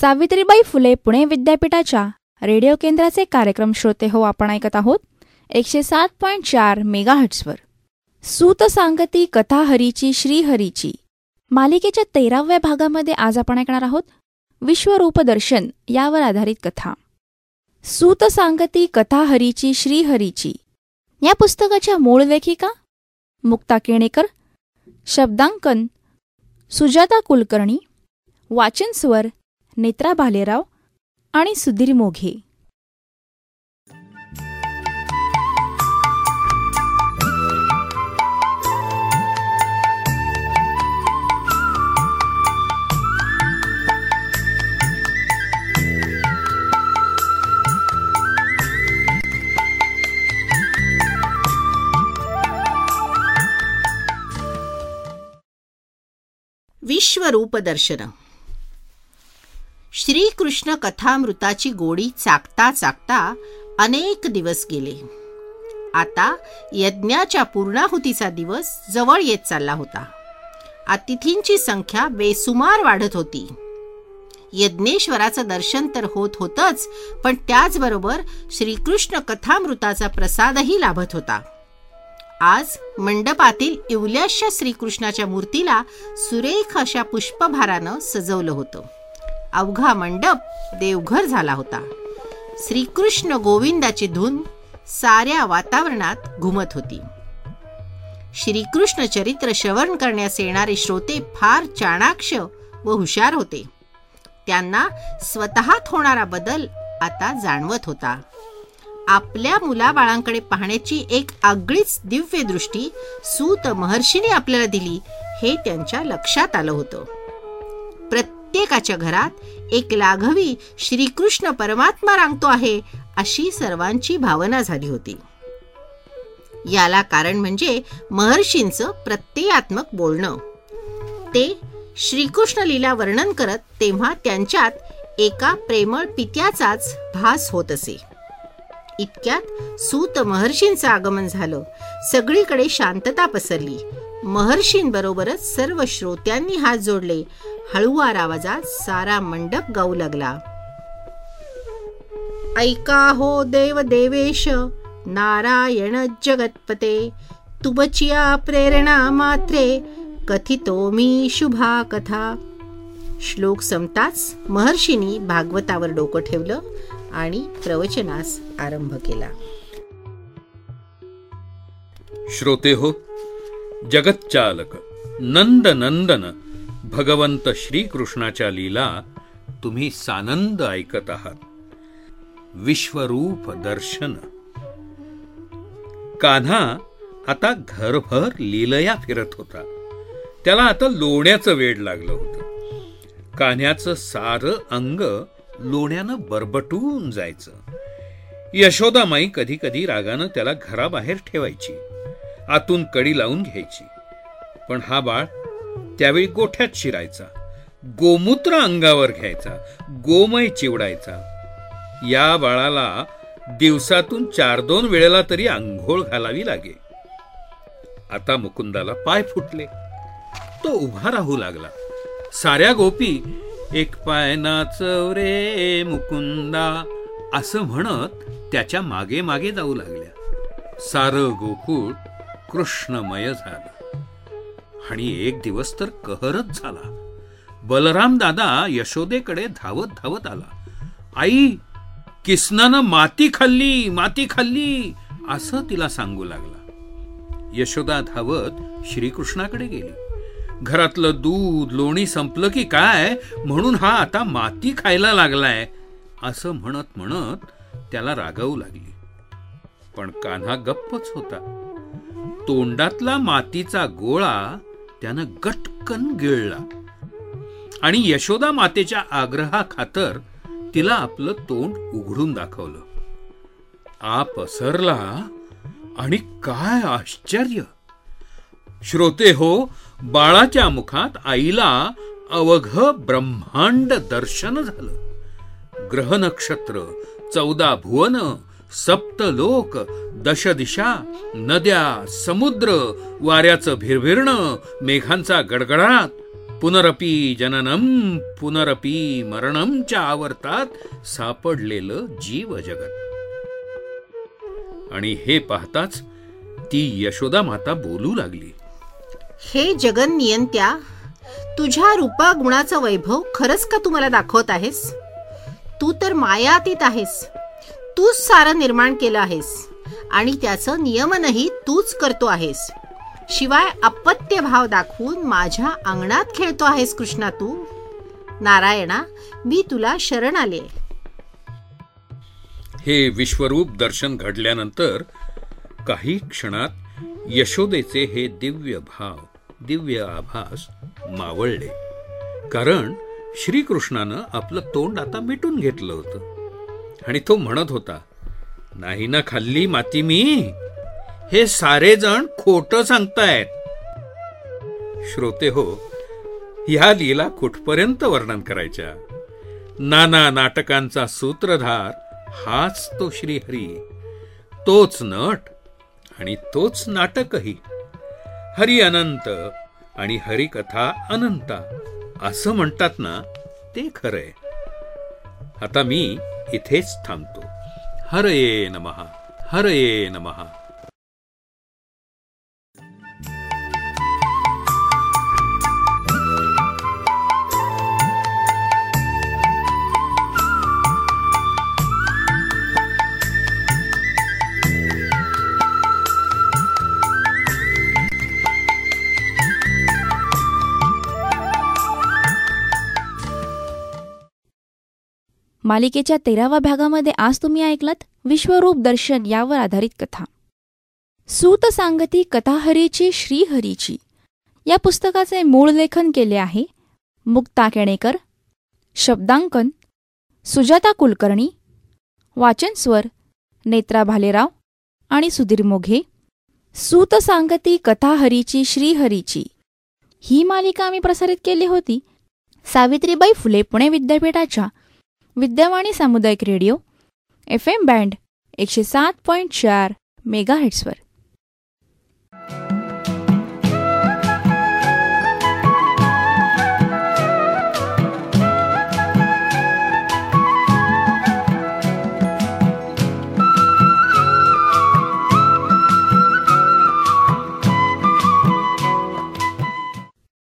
सावित्रीबाई फुले पुणे विद्यापीठाच्या रेडिओ केंद्राचे कार्यक्रम श्रोते हो आपण ऐकत आहोत. एकशे सात पॉईंट चार मेगाहट्सवर सूत सांगती कथा हरीची श्रीहरीची मालिकेच्या तेराव्या भागामध्ये आज आपण ऐकणार आहोत विश्वरूपदर्शन यावर आधारित कथा. सूत सांगती कथा हरीची श्रीहरीची या पुस्तकाच्या मूळ लेखिका मुक्ता केणेकर शब्दांकन सुजाता कुलकर्णी वाचन स्वर नेत्रा भालेराव आणि सुधीर मोघे विश्वरूपदर्शन श्रीकृष्ण कथामृताची गोडी चाकता चाकता अनेक दिवस गेले. आता यज्ञाच्या पूर्णाहुतीचा दिवस जवळ येत चालला होता. अतिथींची संख्या बेसुमार वाढत होती. यज्ञेश्वराचं दर्शन तर होत होतच पण त्याचबरोबर श्रीकृष्ण कथामृताचा प्रसादही लाभत होता. आज मंडपातील इवल्याशा श्रीकृष्णाच्या मूर्तीला सुरेख अशा पुष्पभारानं सजवलं होतं. अवघा मंडप देवघर झाला होता. श्रीकृष्ण गोविंदाची धून साऱ्या वातावरणात घुमत होती. श्रीकृष्ण चरित्र श्रवण करण्यास येणारे श्रोते फार चाणाक्ष व हुशार होते. त्यांना स्वतःत होणारा बदल आता जाणवत होता. आपल्या मुलाबाळांकडे पाहण्याची एक आगळीच दिव्य दृष्टी सूत महर्षीने आपल्याला दिली हे त्यांच्या लक्षात आलं होतं. प्रत्येकाच्या घरात एक लाघवी श्रीकृष्ण परमात्मा रांगतो आहे अशी सर्वांची भावना झाली होती. याला कारण म्हणजे महर्षींचं प्रत्ययात्मक बोलणं. ते श्रीकृष्ण लीला वर्णन करत तेव्हा त्यांच्यात एका प्रेमळ पित्याचाच भास होत असे. इतक्यात सूत महर्षींचं आगमन झालं. सगळीकडे शांतता पसरली. महर्षींबरोबरच सर्व श्रोत्यांनी हात जोडले. हळूवार आवाजात सारा मंडप गाऊ लागला. ऐका हो देव देवेश नारायण जगतपते तुबचिया प्रेरणा मात्रे कथितो मी शुभा कथा श्लोक संपताच महर्षींनी भागवतावर डोकं ठेवलं आणि प्रवचनास आरंभ केला. श्रोते हो जगच्चालक नंद नंदन भगवंत श्रीकृष्णाच्या लीला तुम्ही सानंद ऐकत आहात. विश्वरूप दर्शन. कान्हा आता घरभर लीलया फिरत होता. त्याला आता लोण्याचं वेड लागलं होतं. कान्ह्याचं सारं अंग लोण्यानं बरबटून जायचं. यशोदामाई कधी कधी रागानं त्याला घराबाहेर ठेवायची. आतून कडी लावून घ्यायची. पण हा बाळ त्यावेळी गोठ्यात शिरायचा. गोमूत्र अंगावर घ्यायचा. गोमय चिवडायचा. या बाळाला दिवसातून चार दोन वेळेला तरी आंघोळ घालावी लागे. आता मुकुंदाला पाय फुटले. तो उभा राहू लागला. साऱ्या गोपी एक पाय नाचव रे मुकुंदा असं म्हणत त्याच्यामागे मागे जाऊ लागल्या. सार गोकुळ कृष्णमय झालं. आणि एक दिवस तर कहरच झाला. बलराम दादा यशोदेकडे धावत धावत आला. आई किसनानं माती खाल्ली माती खाल्ली असं तिला सांगू लागला. यशोदा धावत श्रीकृष्णाकडे गेली. घरातलं दूध लोणी संपलं की काय? म्हणून हा आता माती खायला लागलाय असं म्हणत म्हणत त्याला रागवू लागली. पण कान्हा गप्पच होता. तोंडातला मातीचा गोळा त्यानं गटकन गिळला. आणि यशोदा मातेच्या आग्रहाखातर तिला आपलं तोंड उघडून दाखवलं. आ पसरला आणि काय आश्चर्य. श्रोते हो बाळाच्या मुखात आईला अवघ ब्रह्मांड दर्शन झालं. ग्रह नक्षत्र चौदा भुवन सप्त लोक दश दिशा नद्या समुद्र वाऱ्याचं भिरभिरणं मेघांचा गडगडाट पुनरपी जननम पुनरपी मरणमच्या आवर्तात सापडलेलं जीव जगत आणि हे पाहताच ती यशोदा माता बोलू लागली. हे जगन नियंत्या तुझ्या रूपा गुणाचं वैभव खरंच का तू मला दाखवत आहेस? तू तर मायातीत आहेस. तूच सारं निर्माण केलं आहेस. आणि त्याचं नियमनही तूच करतो आहेस. शिवाय अपत्य भाव दाखवून माझ्या अंगणात खेळतो आहेस कृष्णा तू. नारायणा मी तुला शरण आले. हे विश्वरूप दर्शन घडल्यानंतर काही क्षणात यशोदेचे हे दिव्य भाव दिव्य आभास मावळले. कारण श्रीकृष्णानं आपलं तोंड आता मिटून घेतलं होतं. आणि तो म्हणत होता नाही ना खाल्ली माती मी. हे सारे जण खोट सांगतायत. श्रोते हो ह्या लीला कुठपर्यंत वर्णन करायच्या? नाना नाटकांचा सूत्रधार हाच तो श्रीहरी. तोच नट आणि तोच नाटकही. हरी अनंत आणि हरिकथा अनंता असं म्हणतात ना ते खरंय. आता मी इथेच थांबतो. हरये नमहा हरये नमहा मालिकेच्या तेराव्या भागामध्ये आज तुम्ही ऐकलात विश्वरूप दर्शन यावर आधारित कथा. सूत सांगती कथाहरीची श्रीहरीची. या पुस्तकाचे मूळ लेखन केले आहे मुक्ता केणेकर शब्दांकन सुजाता कुलकर्णी वाचन स्वर नेत्रा भालेराव आणि सुधीर मोघे. सूत सांगती कथाहरीची श्रीहरीची. ही मालिका आम्ही प्रसारित केली होती सावित्रीबाई फुले पुणे विद्यापीठाच्या विद्यावाणी सामुदायिक रेडिओ एफ एम बँड एकशे सात पॉईंट चार मेगाहेट्सवर.